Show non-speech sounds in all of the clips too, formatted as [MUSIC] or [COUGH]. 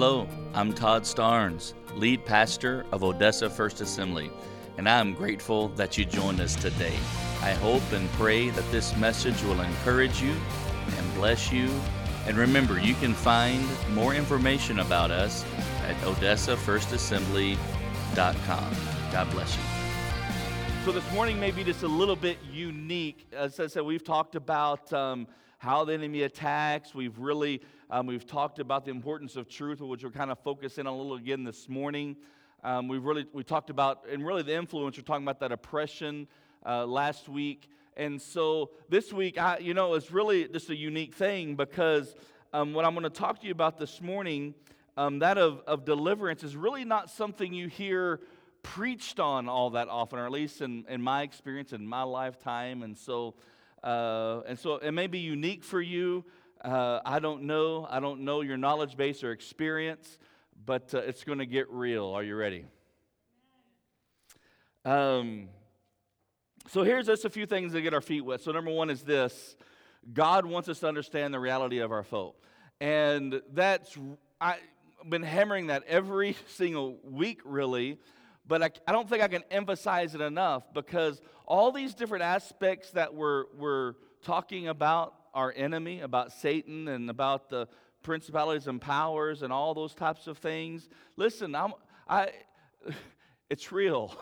Hello, I'm Todd Starnes, lead pastor of Odessa First Assembly, and I am grateful that you joined us today. I hope and pray that this message will encourage you and bless you. And remember, you can find more information about us at odessafirstassembly.com. God bless you. So this morning may be just a little bit unique. As I said, we've talked about um, how the enemy attacks. We've really um, we've talked about the importance of truth, which we're kind of focusing on a little again this morning. Um, we've really we talked about and really the influence. We're talking about that oppression uh, last week, and so this week, I, you know, it's really just a unique thing because um, what I'm going to talk to you about this morning, um, that of, of deliverance, is really not something you hear preached on all that often, or at least in, in my experience in my lifetime, and so. Uh, and so it may be unique for you. Uh, I don't know. I don't know your knowledge base or experience, but uh, it's going to get real. Are you ready? Um, so here's just a few things to get our feet wet. So number one is this: God wants us to understand the reality of our foe, and that's I've been hammering that every [LAUGHS] single week, really. But I, I don't think I can emphasize it enough because all these different aspects that we're, we're talking about our enemy, about Satan, and about the principalities and powers and all those types of things. Listen, I'm, I, [LAUGHS] it's real.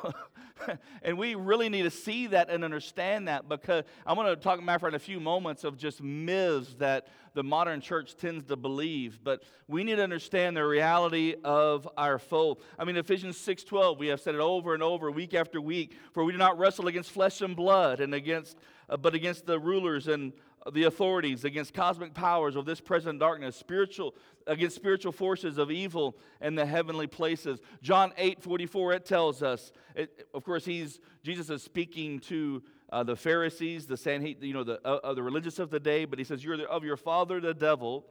[LAUGHS] and we really need to see that and understand that because I'm going to talk, matter in a few moments of just myths that the modern church tends to believe. But we need to understand the reality of our foe. I mean, Ephesians 6.12, we have said it over and over, week after week, for we do not wrestle against flesh and blood, and against, uh, but against the rulers and the authorities, against cosmic powers of this present darkness, spiritual against spiritual forces of evil in the heavenly places. John 8 44, it tells us, it, of course, he's Jesus is speaking to uh, the Pharisees, the Sanhedrin, you know, the, uh, the religious of the day, but he says, You're of your father, the devil,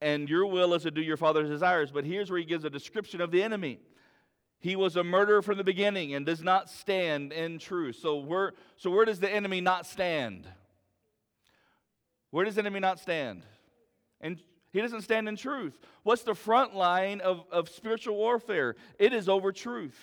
and your will is to do your father's desires. But here's where he gives a description of the enemy. He was a murderer from the beginning and does not stand in truth. So where, so where does the enemy not stand? Where does the enemy not stand? And he doesn't stand in truth. What's the front line of, of spiritual warfare? It is over truth.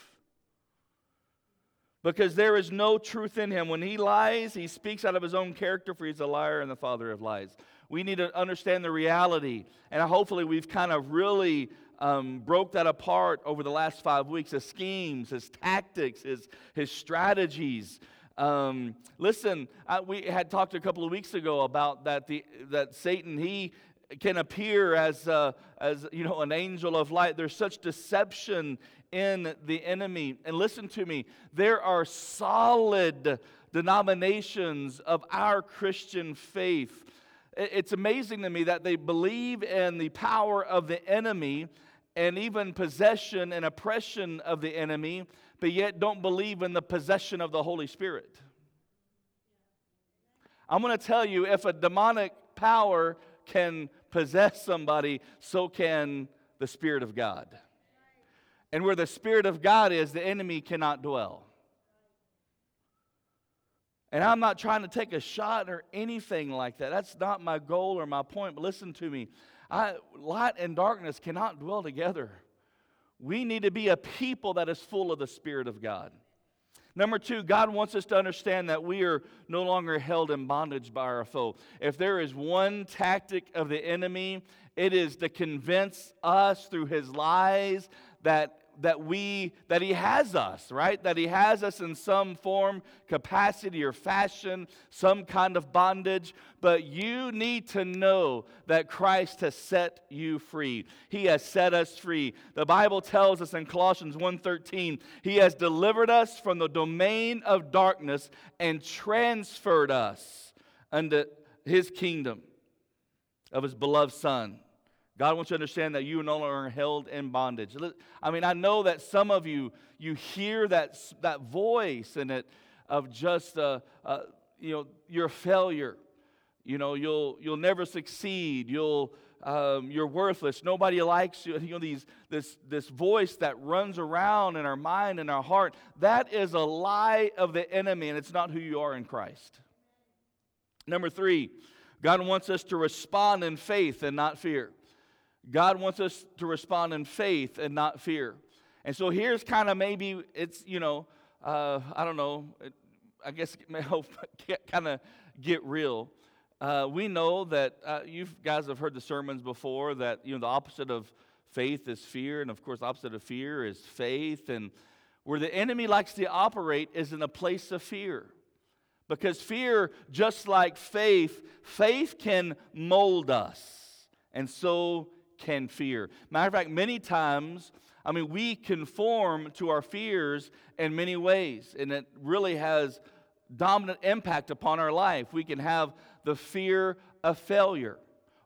Because there is no truth in him. When he lies, he speaks out of his own character, for he's a liar and the father of lies. We need to understand the reality. And hopefully, we've kind of really um, broke that apart over the last five weeks his schemes, his tactics, his, his strategies. Um, listen, I, we had talked a couple of weeks ago about that, the, that Satan, he can appear as, uh, as you know, an angel of light. There's such deception in the enemy. And listen to me, there are solid denominations of our Christian faith. It's amazing to me that they believe in the power of the enemy and even possession and oppression of the enemy but yet don't believe in the possession of the Holy Spirit. I'm going to tell you if a demonic power can possess somebody, so can the Spirit of God. And where the Spirit of God is, the enemy cannot dwell. And I'm not trying to take a shot or anything like that. That's not my goal or my point. But listen to me. I, light and darkness cannot dwell together. We need to be a people that is full of the Spirit of God. Number two, God wants us to understand that we are no longer held in bondage by our foe. If there is one tactic of the enemy, it is to convince us through his lies that that we that he has us right? That he has us in some form capacity or fashion some kind of bondage. But you need to know that christ has set you free. He has set us free. The bible tells us in colossians 1.13 he has delivered us from the domain of darkness and transferred us unto his kingdom of his beloved son God wants you to understand that you no longer are held in bondage. I mean, I know that some of you, you hear that, that voice and it of just, uh, uh, you know, you're a failure. You know, you'll, you'll never succeed. You'll, um, you're worthless. Nobody likes you. [LAUGHS] You know, these, this, this voice that runs around in our mind and our heart, that is a lie of the enemy, and it's not who you are in Christ. Number three, God wants us to respond in faith and not fear. God wants us to respond in faith and not fear. And so here's kind of maybe it's, you know, uh, I don't know, I guess may [LAUGHS] help kind of get real. Uh, we know that uh, you guys have heard the sermons before that, you know, the opposite of faith is fear, and of course, opposite of fear is faith. And where the enemy likes to operate is in a place of fear. Because fear, just like faith, faith can mold us, and so can fear. Matter of fact, many times, I mean, we conform to our fears in many ways, and it really has dominant impact upon our life. We can have the fear of failure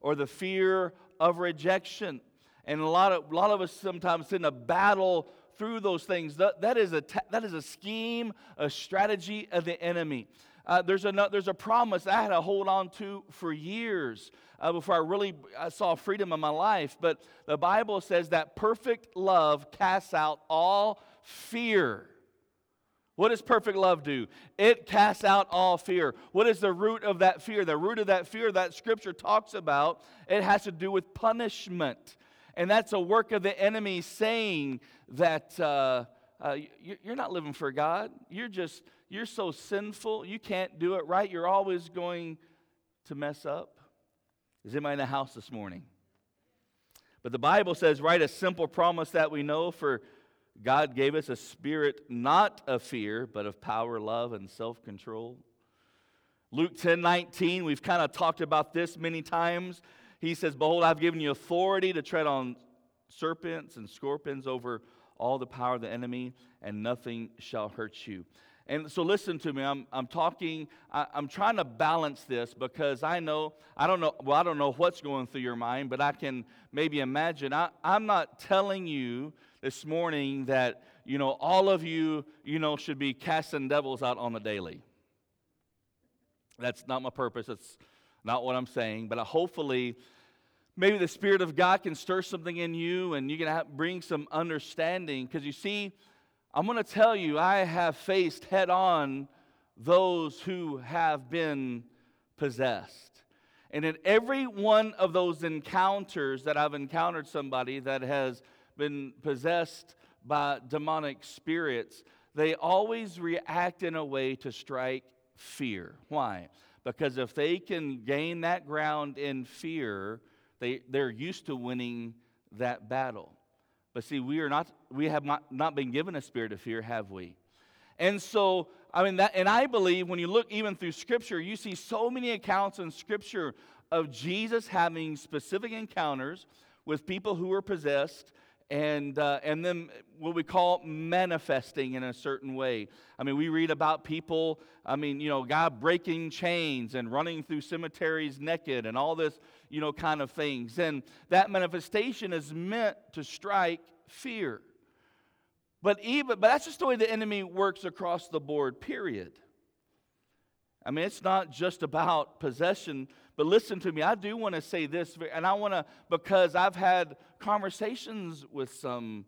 or the fear of rejection. And a lot of, a lot of us sometimes in a battle through those things. That, that, is a, that is a scheme, a strategy of the enemy. Uh, there's, a, there's a promise I had to hold on to for years uh, before I really I saw freedom in my life. But the Bible says that perfect love casts out all fear. What does perfect love do? It casts out all fear. What is the root of that fear? The root of that fear that scripture talks about, it has to do with punishment. And that's a work of the enemy saying that uh, uh, you're not living for God. You're just, you're so sinful. You can't do it right. You're always going to mess up. Is anybody in the house this morning? But the Bible says, right, a simple promise that we know for God gave us a spirit not of fear, but of power, love, and self control. Luke 10 19, we've kind of talked about this many times. He says, Behold, I've given you authority to tread on serpents and scorpions over all the power of the enemy, and nothing shall hurt you. And so listen to me. I'm, I'm talking, I, am trying to balance this because I know, I don't know, well, I don't know what's going through your mind, but I can maybe imagine. I, I'm not telling you this morning that, you know, all of you, you know, should be casting devils out on the daily. That's not my purpose. That's not what I'm saying. But hopefully, maybe the Spirit of God can stir something in you and you can have, bring some understanding. Because you see, I'm going to tell you, I have faced head on those who have been possessed. And in every one of those encounters that I've encountered somebody that has been possessed by demonic spirits, they always react in a way to strike fear. Why? Because if they can gain that ground in fear, they, they're used to winning that battle. But see, we are not, we have not, not been given a spirit of fear, have we? And so, I mean, that, and I believe when you look even through Scripture, you see so many accounts in Scripture of Jesus having specific encounters with people who were possessed and, uh, and then what we call manifesting in a certain way. I mean, we read about people, I mean, you know, God breaking chains and running through cemeteries naked and all this, you know, kind of things. And that manifestation is meant to strike fear. But even, but that's just the way the enemy works across the board, period. I mean, it's not just about possession, but listen to me. I do want to say this, and I want to, because I've had conversations with some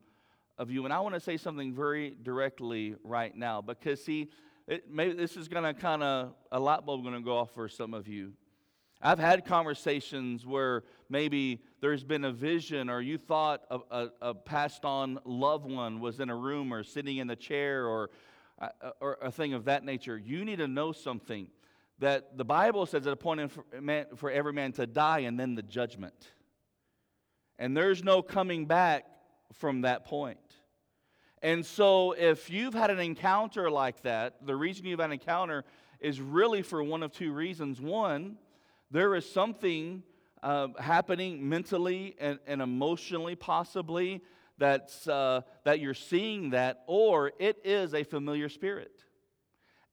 of you, and I want to say something very directly right now. Because, see, it, maybe this is going to kind of, a light bulb going to go off for some of you. I've had conversations where maybe there's been a vision, or you thought a, a, a passed on loved one was in a room or sitting in the chair, or or a thing of that nature. You need to know something that the Bible says at a point for, for every man to die and then the judgment. And there's no coming back from that point. And so, if you've had an encounter like that, the reason you've had an encounter is really for one of two reasons. One, there is something uh, happening mentally and, and emotionally, possibly, that's, uh, that you're seeing that, or it is a familiar spirit.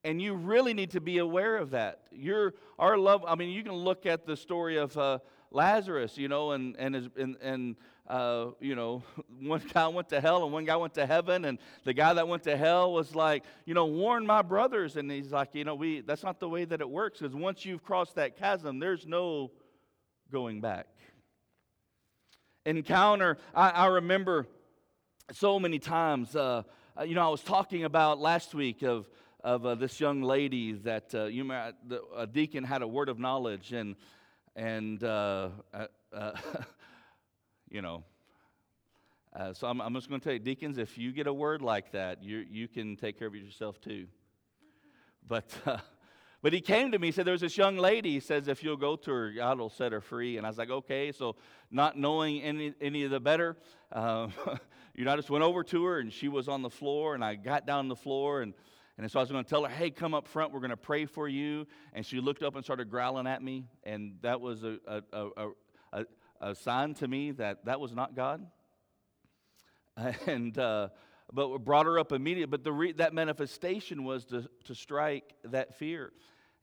And you really need to be aware of that. Your, our love, I mean, you can look at the story of uh, Lazarus, you know, and, and, his, and, and uh, you know, [LAUGHS] one guy went to hell and one guy went to heaven, and the guy that went to hell was like, you know, warn my brothers. And he's like, you know, we, that's not the way that it works, because once you've crossed that chasm, there's no going back. Encounter, I, I remember so many times. Uh, uh, you know, I was talking about last week of of uh, this young lady that uh, you know, the, a deacon had a word of knowledge and and uh, uh, [LAUGHS] you know. Uh, so I'm, I'm just going to tell you, deacons, if you get a word like that, you, you can take care of yourself too. But, uh, but he came to me, he said, There's this young lady. He says, If you'll go to her, God will set her free. And I was like, Okay. So, not knowing any, any of the better, um, [LAUGHS] you know, I just went over to her and she was on the floor. And I got down on the floor and and so I was going to tell her, hey, come up front. We're going to pray for you. And she looked up and started growling at me. And that was a, a, a, a, sign to me that that was not God. [LAUGHS] And, uh, but brought her up immediately. But the re- that manifestation was to, to strike that fear.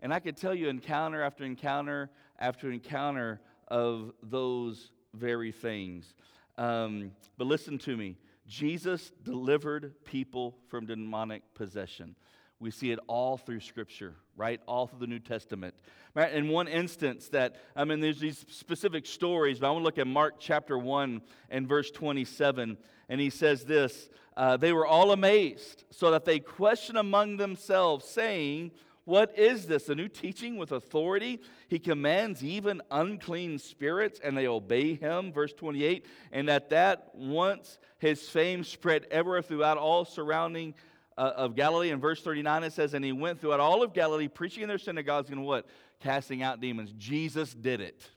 And I could tell you encounter after encounter after encounter of those very things. Um, but listen to me Jesus delivered people from demonic possession. We see it all through Scripture, right? All through the New Testament. Right? In one instance, that, I mean, there's these specific stories, but I want to look at Mark chapter 1 and verse 27. And he says this uh, They were all amazed, so that they questioned among themselves, saying, what is this? A new teaching with authority? He commands even unclean spirits, and they obey him. Verse 28. And at that once his fame spread ever throughout all surrounding uh, of Galilee. In verse 39, it says, And he went throughout all of Galilee, preaching in their synagogues and what? Casting out demons. Jesus did it.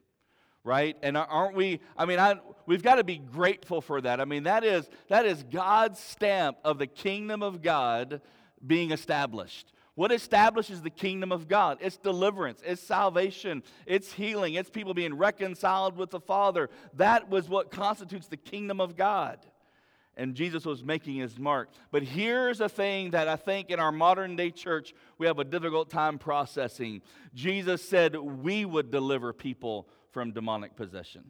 Right? And aren't we? I mean, I, we've got to be grateful for that. I mean, that is, that is God's stamp of the kingdom of God being established. What establishes the kingdom of God? It's deliverance, it's salvation, it's healing, it's people being reconciled with the Father. That was what constitutes the kingdom of God. And Jesus was making his mark. But here's a thing that I think in our modern day church we have a difficult time processing. Jesus said we would deliver people from demonic possession.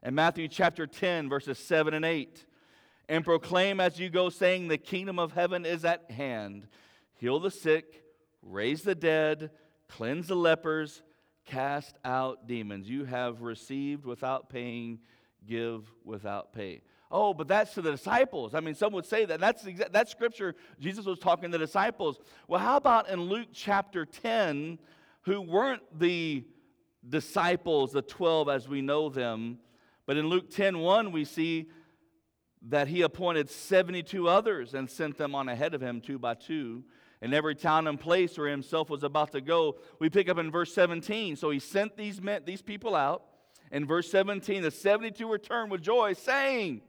In Matthew chapter 10, verses 7 and 8, and proclaim as you go, saying, The kingdom of heaven is at hand. Heal the sick, raise the dead, cleanse the lepers, cast out demons. You have received without paying, give without pay. Oh, but that's to the disciples. I mean, some would say that. That's exa- that scripture. Jesus was talking to the disciples. Well, how about in Luke chapter 10, who weren't the disciples, the 12 as we know them, but in Luke 10 1, we see that he appointed 72 others and sent them on ahead of him two by two in every town and place where himself was about to go. We pick up in verse 17. So he sent these men, these people out. In verse 17, the 72 returned with joy, saying,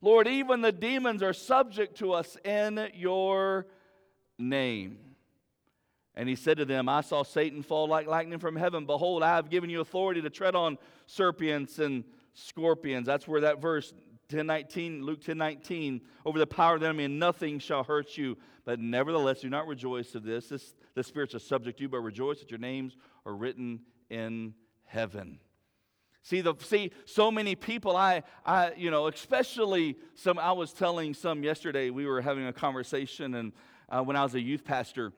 Lord, even the demons are subject to us in your name. And he said to them, I saw Satan fall like lightning from heaven. Behold, I have given you authority to tread on serpents and scorpions. That's where that verse 10:19, Luke 10:19, over the power of the enemy, and nothing shall hurt you. But nevertheless, do not rejoice of this. This the spirits are subject to you, but rejoice that your names are written in heaven. See, the see, so many people, I I, you know, especially some I was telling some yesterday, we were having a conversation, and uh, when I was a youth pastor,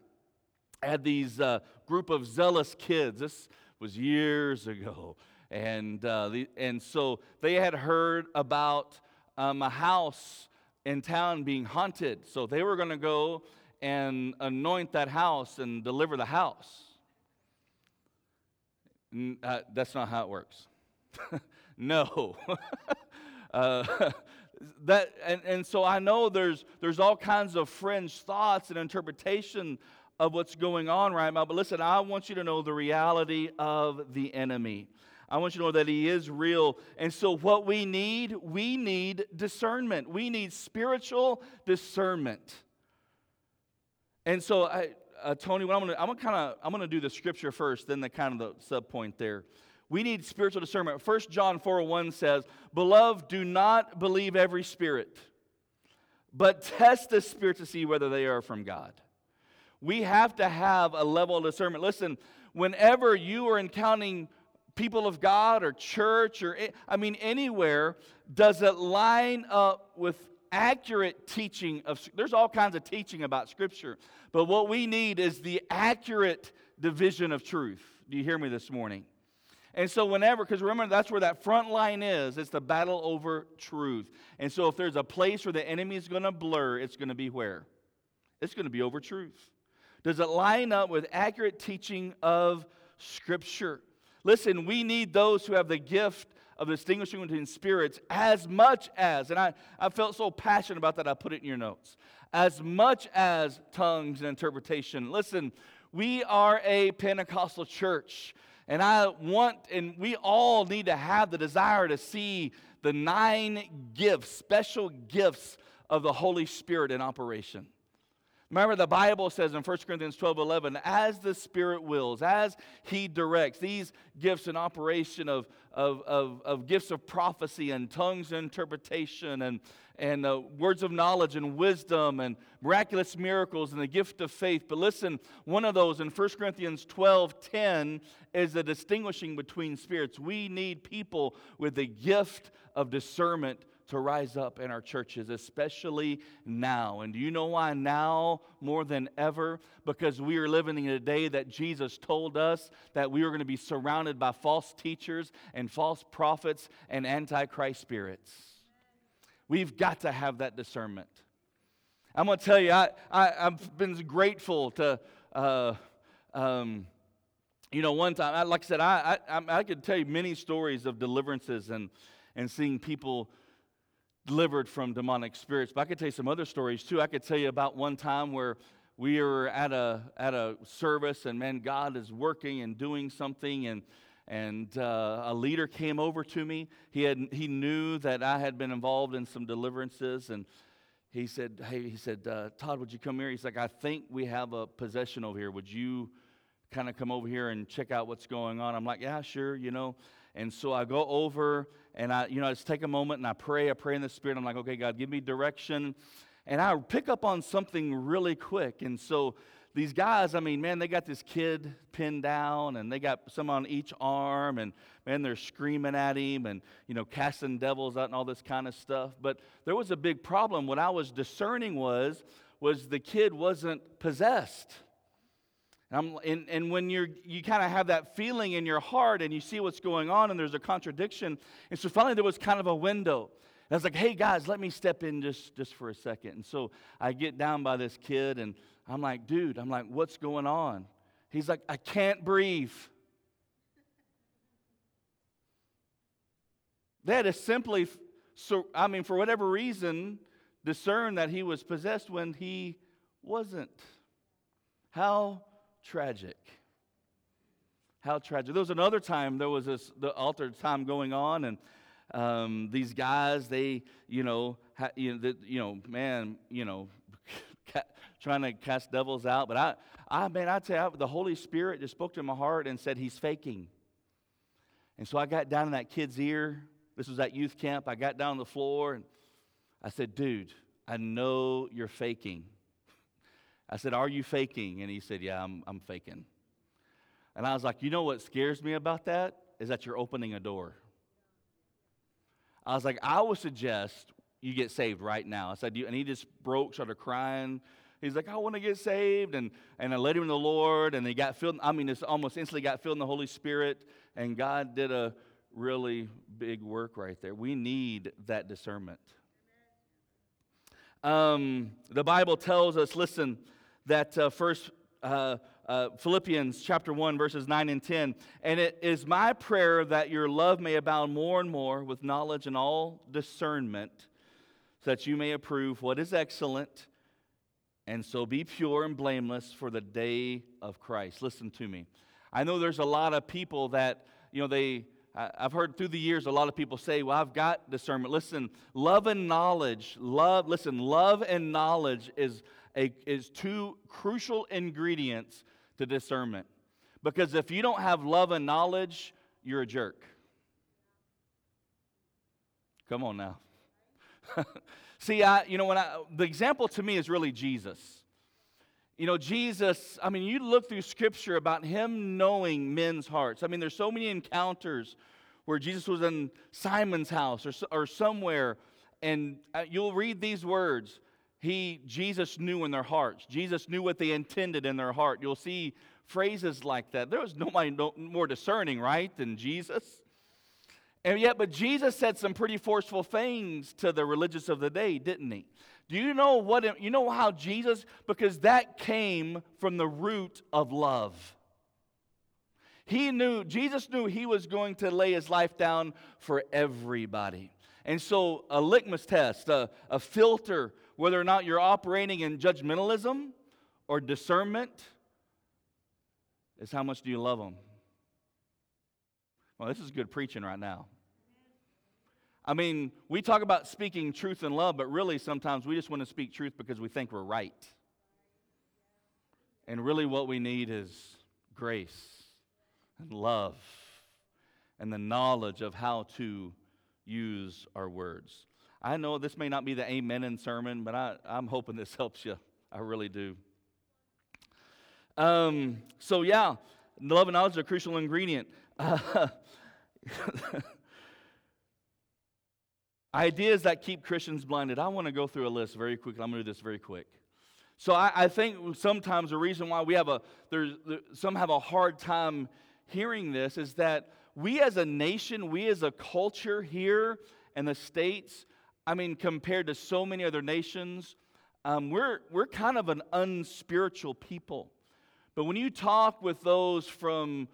I had these uh, group of zealous kids. This was years ago and, uh, the, and so they had heard about um, a house in town being haunted. So they were going to go and anoint that house and deliver the house. Uh, that's not how it works. [LAUGHS] no. [LAUGHS] uh, [LAUGHS] that, and, and so I know there's, there's all kinds of fringe thoughts and interpretation of what's going on right now. But listen, I want you to know the reality of the enemy. I want you to know that He is real. And so, what we need, we need discernment. We need spiritual discernment. And so, I, uh, Tony, what I'm to, I'm to kind of, I'm to do the scripture first, then the kind of the sub point there. We need spiritual discernment. First John 4:1 says, "Beloved, do not believe every spirit, but test the spirits to see whether they are from God." We have to have a level of discernment. Listen, whenever you are encountering people of God or church or, I mean, anywhere, does it line up with accurate teaching of there's all kinds of teaching about scripture but what we need is the accurate division of truth do you hear me this morning and so whenever because remember that's where that front line is it's the battle over truth. And so if there's a place where the enemy is going to blur it's going to be where? It's going to be over truth. Does it line up with accurate teaching of scripture? Listen, we need those who have the gift of distinguishing between spirits as much as, and I, I felt so passionate about that, I put it in your notes, as much as tongues and interpretation. Listen, we are a Pentecostal church, and I want, and we all need to have the desire to see the nine gifts, special gifts of the Holy Spirit in operation. Remember, the Bible says in 1 Corinthians 12 11, as the Spirit wills, as He directs, these gifts in operation of, of, of, of gifts of prophecy and tongues interpretation and, and uh, words of knowledge and wisdom and miraculous miracles and the gift of faith. But listen, one of those in 1 Corinthians 12 10 is the distinguishing between spirits. We need people with the gift of discernment to rise up in our churches, especially now. And do you know why now more than ever? Because we are living in a day that Jesus told us that we are going to be surrounded by false teachers and false prophets and antichrist spirits. We've got to have that discernment. I'm going to tell you, I, I, have been grateful to. Uh, um, you know, one time, I, like I said, I, I, I could tell you many stories of deliverances and, and seeing people delivered from demonic spirits. But I could tell you some other stories too. I could tell you about one time where we were at a at a service, and man, God is working and doing something, and and uh, a leader came over to me. He had he knew that I had been involved in some deliverances, and he said, "Hey," he said, uh, "Todd, would you come here?" He's like, "I think we have a possession over here. Would you?" kind of come over here and check out what's going on. I'm like, yeah, sure, you know. And so I go over and I, you know, I just take a moment and I pray. I pray in the Spirit. I'm like, okay, God, give me direction. And I pick up on something really quick. And so these guys, I mean, man, they got this kid pinned down and they got some on each arm and man, they're screaming at him and, you know, casting devils out and all this kind of stuff. But there was a big problem. What I was discerning was, was the kid wasn't possessed. And, and, and, when you're, you kind of have that feeling in your heart and you see what's going on and there's a contradiction. And so finally there was kind of a window. I was like, hey guys, let me step in just, just for a second. And so I get down by this kid and I'm like, dude, I'm like, what's going on? He's like, I can't breathe. Had to simply, so, I mean, for whatever reason, discern that he was possessed when he wasn't. How tragic. How tragic. There was another time, there was this the altar time going on, and um, these guys, they, you know, ha, you, know, the, you know, man, you know, [LAUGHS] trying to cast devils out. But I, I, man, I tell you, the Holy Spirit just spoke to my heart and said, He's faking. And so I got down in that kid's ear. This was at youth camp. I got down on the floor and I said, dude, I know you're faking. [LAUGHS] I said, Are you faking? And he said, Yeah, I'm, I'm faking. And I was like, You know what scares me about that? Is that you're opening a door. I was like, I would suggest you get saved right now. I said, And he just broke, started crying. He's like, I want to get saved. And, and I led him in the Lord. And he got filled, I mean, it's almost instantly got filled in the Holy Spirit. And God did a really big work right there. We need that discernment. Um, the Bible tells us, listen, that uh, first uh, uh, Philippians chapter 1, verses 9 and 10. And it is my prayer that your love may abound more and more with knowledge and all discernment, so that you may approve what is excellent, and so be pure and blameless for the day of Christ. Listen to me. I know there's a lot of people that, you know, they. I've heard through the years a lot of people say, Well, I've got discernment. Listen, love and knowledge, love, listen, love and knowledge is a, is two crucial ingredients to discernment. Because if you don't have love and knowledge, you're a jerk. Come on now. [LAUGHS] See, I, you know, when I, the example to me is really Jesus. You know, Jesus, I mean, you look through scripture about him knowing men's hearts. I mean, there's so many encounters where Jesus was in Simon's house or, or somewhere, and uh, you'll read these words he jesus knew in their hearts. Jesus knew what they intended in their heart. You'll see phrases like that. There was nobody more discerning right than jesus. And yet but jesus said some pretty forceful things to the religious of the day didn't he? Do you know what you know how jesus because that came from the root of love. He knew, Jesus knew he was going to lay his life down for everybody. And so, a litmus test, a, a filter, whether or not you're operating in judgmentalism or discernment, is how much do you love them? Well, this is good preaching right now. I mean, we talk about speaking truth and love, but really sometimes we just want to speak truth because we think we're right. And really, what we need is grace and love and the knowledge of how to use our words. I know this may not be the amen in sermon, but I, I'm hoping this [LAUGHS] helps you. I really do. Um, so, yeah, love and knowledge are a crucial ingredient. [LAUGHS] Ideas that keep Christians blinded. I want to go through a list very quickly. I'm going to do this very quick. So I, I, think sometimes the reason why we have a there's there, some have a hard time hearing this is that we as a nation, we as a culture here in the states, I mean, compared to so many other nations, um, we're we're kind of an unspiritual people. But when you talk with those from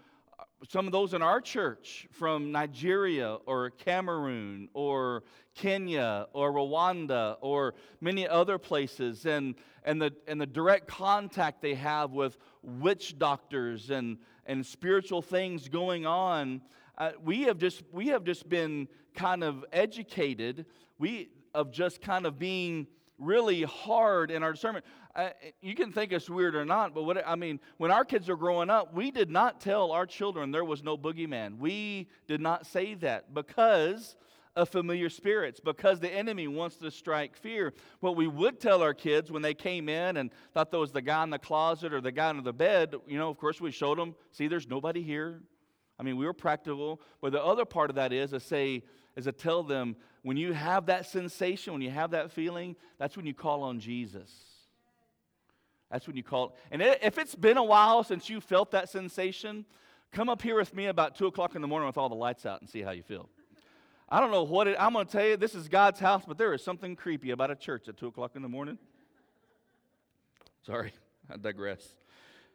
some of those in our church from Nigeria or Cameroon or Kenya or Rwanda or many other places, and, and, the, and the direct contact they have with witch doctors and, and spiritual things going on. Uh, we, have just, we have just been kind of educated we, of just kind of being really hard in our discernment. Uh, you can think it's weird or not, but what I mean, when our kids are growing up, we did not tell our children there was no boogeyman. We did not say that because of familiar spirits, because the enemy wants to strike fear. What we would tell our kids when they came in and thought there was the guy in the closet or the guy under the bed, you know, of course, we showed them, see, there's nobody here. I mean, we were practical. But the other part of that is to say, is to tell them when you have that sensation, when you have that feeling, that's when you call on Jesus. That's when you call it. And if it's been a while since you felt that sensation, come up here with me about 2 o'clock in the morning with all the lights out and see how you feel. I don't know what it, I'm going to tell you, this is God's house, but there is something creepy about a church at 2 o'clock in the morning. Sorry, [LAUGHS] I digress.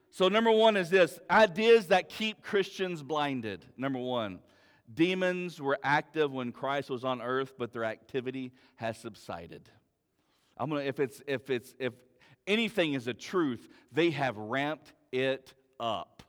So, number one is this ideas that keep Christians blinded. Number one, demons were active when Christ was on earth, but their activity has subsided. I'm gonna, if it's, if it's, if anything is a truth, they have ramped it up.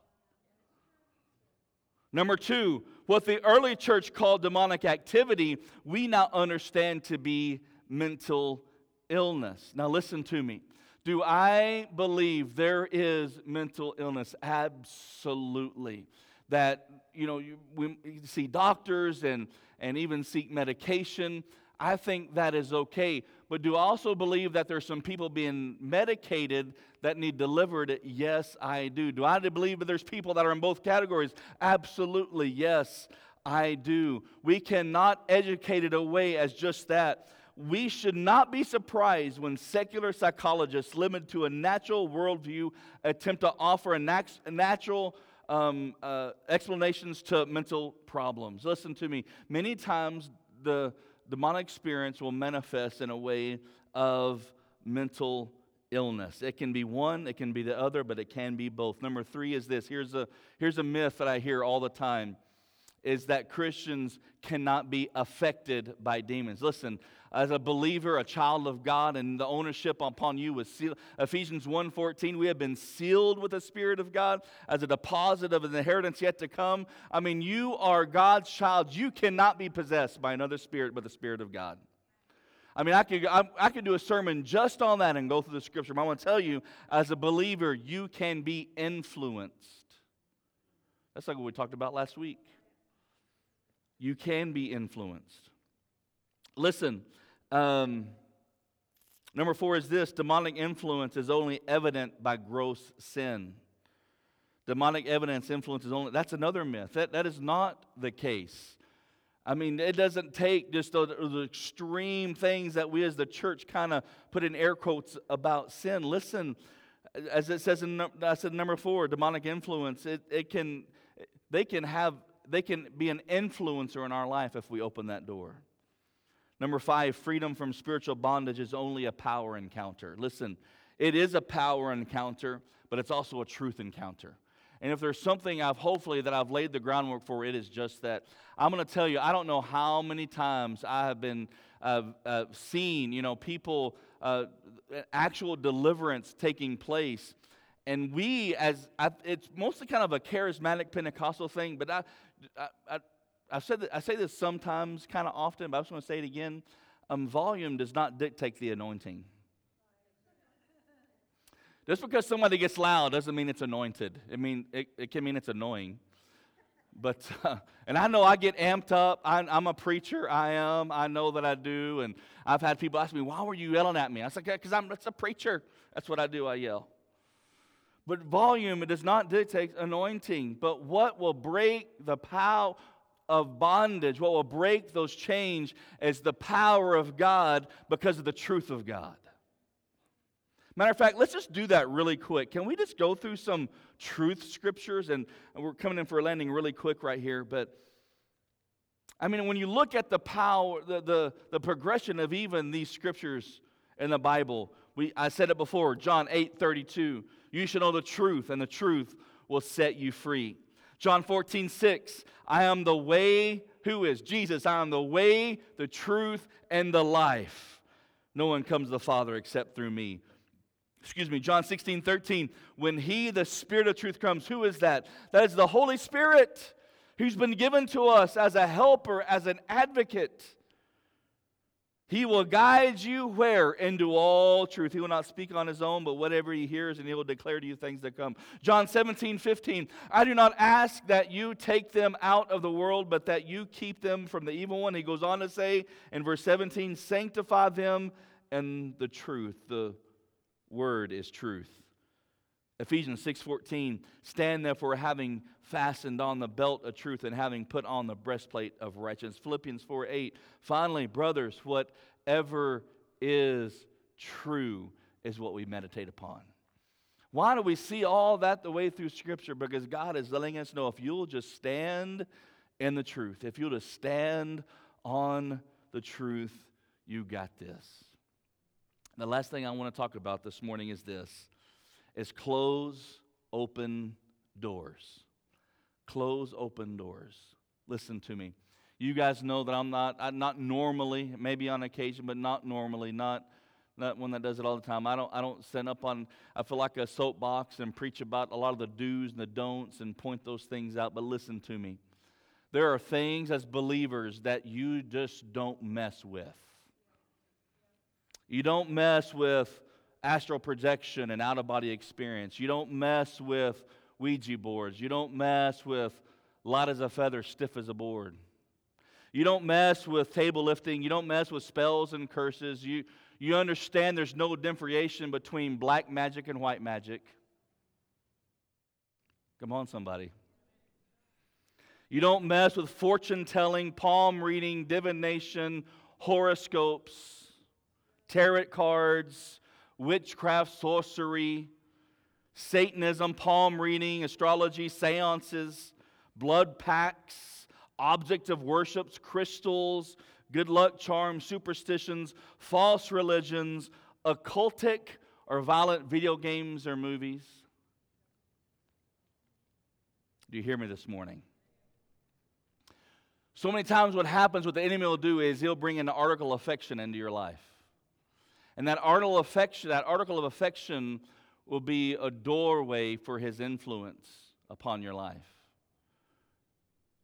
Number two, what the early church called demonic activity, we now understand to be mental illness. Now, listen to me. Do I believe there is mental illness? Absolutely. That, you know, you, we see doctors and, and even seek medication. I think that is okay. But do I also believe that there's some people being medicated that need delivered? Yes, I do. Do I believe that there's people that are in both categories? Absolutely, yes, I do. We cannot educate it away as just that. We should not be surprised when secular psychologists, limited to a natural worldview, attempt to offer a, nat- natural um, uh, explanations to mental problems. Listen to me. Many times, the demonic experience will manifest in a way of mental illness. It can be one, it can be the other, but it can be both. Number three is this here's a, here's a myth that I hear all the time is that Christians cannot be affected by demons. Listen, as a believer, a child of God, and the ownership upon you was sealed. Ephesians 1:14, we have been sealed with the Spirit of God as a deposit of an inheritance yet to come. I mean, you are God's child. You cannot be possessed by another spirit but the Spirit of God. I mean, I could, I, I could do a sermon just on that and go through the scripture, but I want to tell you, as a believer, you can be influenced. That's like what we talked about last week. You can be influenced. Listen, um, number four is this demonic influence is only evident by gross sin. Demonic evidence influence is only, that's another myth. That, that is not the case. I mean, it doesn't take just the, the extreme things that we as the church kind of put in air quotes about sin. Listen, as it says in I said number four, demonic influence, it, it can they can have they can be an influencer in our life if we open that door. Number five, freedom from spiritual bondage is only a power encounter. Listen, it is a power encounter, but it's also a truth encounter. And if there's something I've hopefully that I've laid the groundwork for, it is just that. I'm going to tell you, I don't know how many times I have been uh, uh, seen, you know, people, uh, actual deliverance taking place. And we, as I, it's mostly kind of a charismatic Pentecostal thing, but I, I, I, I said that, I say this sometimes, kind of often, but I just want to say it again. Um, volume does not dictate the anointing. Just because somebody gets loud doesn't mean it's anointed. It, mean, it, it can mean it's annoying. But, [LAUGHS] uh, and I know I get amped up. I, am a preacher. I am. I know that I do. And I've had people ask me, why were you yelling at me? I said, because I'm it's a preacher. That's what I do. I yell. But volume, it does not dictate anointing. But what will break the power of bondage, what will break those chains is the power of God because of the truth of God. Matter of fact, let's just do that really quick. Can we just go through some truth scriptures? And, we're coming in for a landing really quick right here. But I mean, when you look at the power, the, the, the progression of even these scriptures in the Bible, we, I said it before, John 8 32. You shall know the truth, and the truth will set you free. John 14 6. I am the way, who is? Jesus. I am the way, the truth, and the life. No one comes to the Father except through me excuse me, John 16, 13, when he, the Spirit of truth, comes, who is that? That is the Holy Spirit who's been given to us as a helper, as an advocate. He will guide you where? Into all truth. He will not speak on his own, but whatever he hears, and he will declare to you things that come. John 17, 15. I do not ask that you take them out of the world, but that you keep them from the evil one. He goes on to say in verse 17, sanctify them and the truth. The word is truth. Ephesians 6:14 Stand therefore having fastened on the belt of truth and having put on the breastplate of righteousness. Philippians 4:8 Finally, brothers, whatever is true is what we meditate upon. Why do we see all that the way through Scripture? Because God is letting us know if you'll just stand in the truth, if you'll just stand on the truth, you got this. The last thing I want to talk about this morning is this is close open doors. Close open doors. Listen to me. You guys know that I'm not I'm not normally, maybe on occasion, but not normally, not not one that does it all the time. I don't I don't stand up on I feel like a soapbox and preach about a lot of the do's and the don'ts and point those things out, but listen to me. There are things as believers that you just don't mess with. You don't mess with astral projection and out of body experience. You don't mess with Ouija boards. You don't mess with light as a feather, stiff as a board. You don't mess with table lifting. You don't mess with spells and curses. You, you understand there's no differentiation between black magic and white magic. Come on, somebody. You don't mess with fortune telling, palm reading, divination, horoscopes tarot cards, witchcraft, sorcery, Satanism, palm reading, astrology, seances, blood pacts, objects of worships, crystals, good luck charms, superstitions, false religions, occultic or violent video games or movies. Do you hear me this morning? So many times, what happens, what the enemy will do is he'll bring an article affection into your life. And that article, affection, that article of affection will be a doorway for his influence upon your life.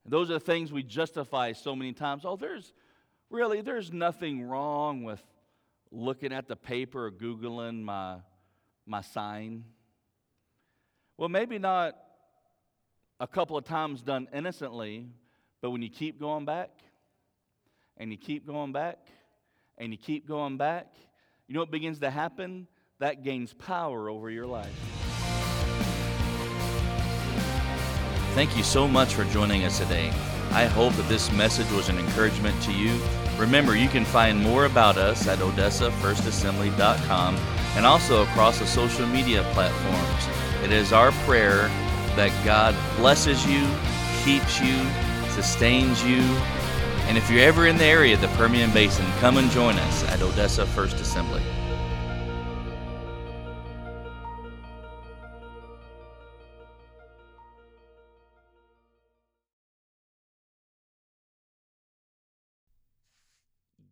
And those are the things we justify so many times. Oh, there's really, there's nothing wrong with looking at the paper or Googling my, my sign. Well, maybe not a couple of times done innocently, but when you keep going back and you keep going back and you keep going back you know what begins to happen? That gains power over your life. Thank you so much for joining us today. I hope that this message was an encouragement to you. Remember, you can find more about us at odessaFirstAssembly.com and also across the social media platforms. It is our prayer that God blesses you, keeps you, sustains you, and if you're ever in the area of the Permian Basin, come and join us at Odessa First Assembly.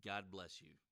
God bless you.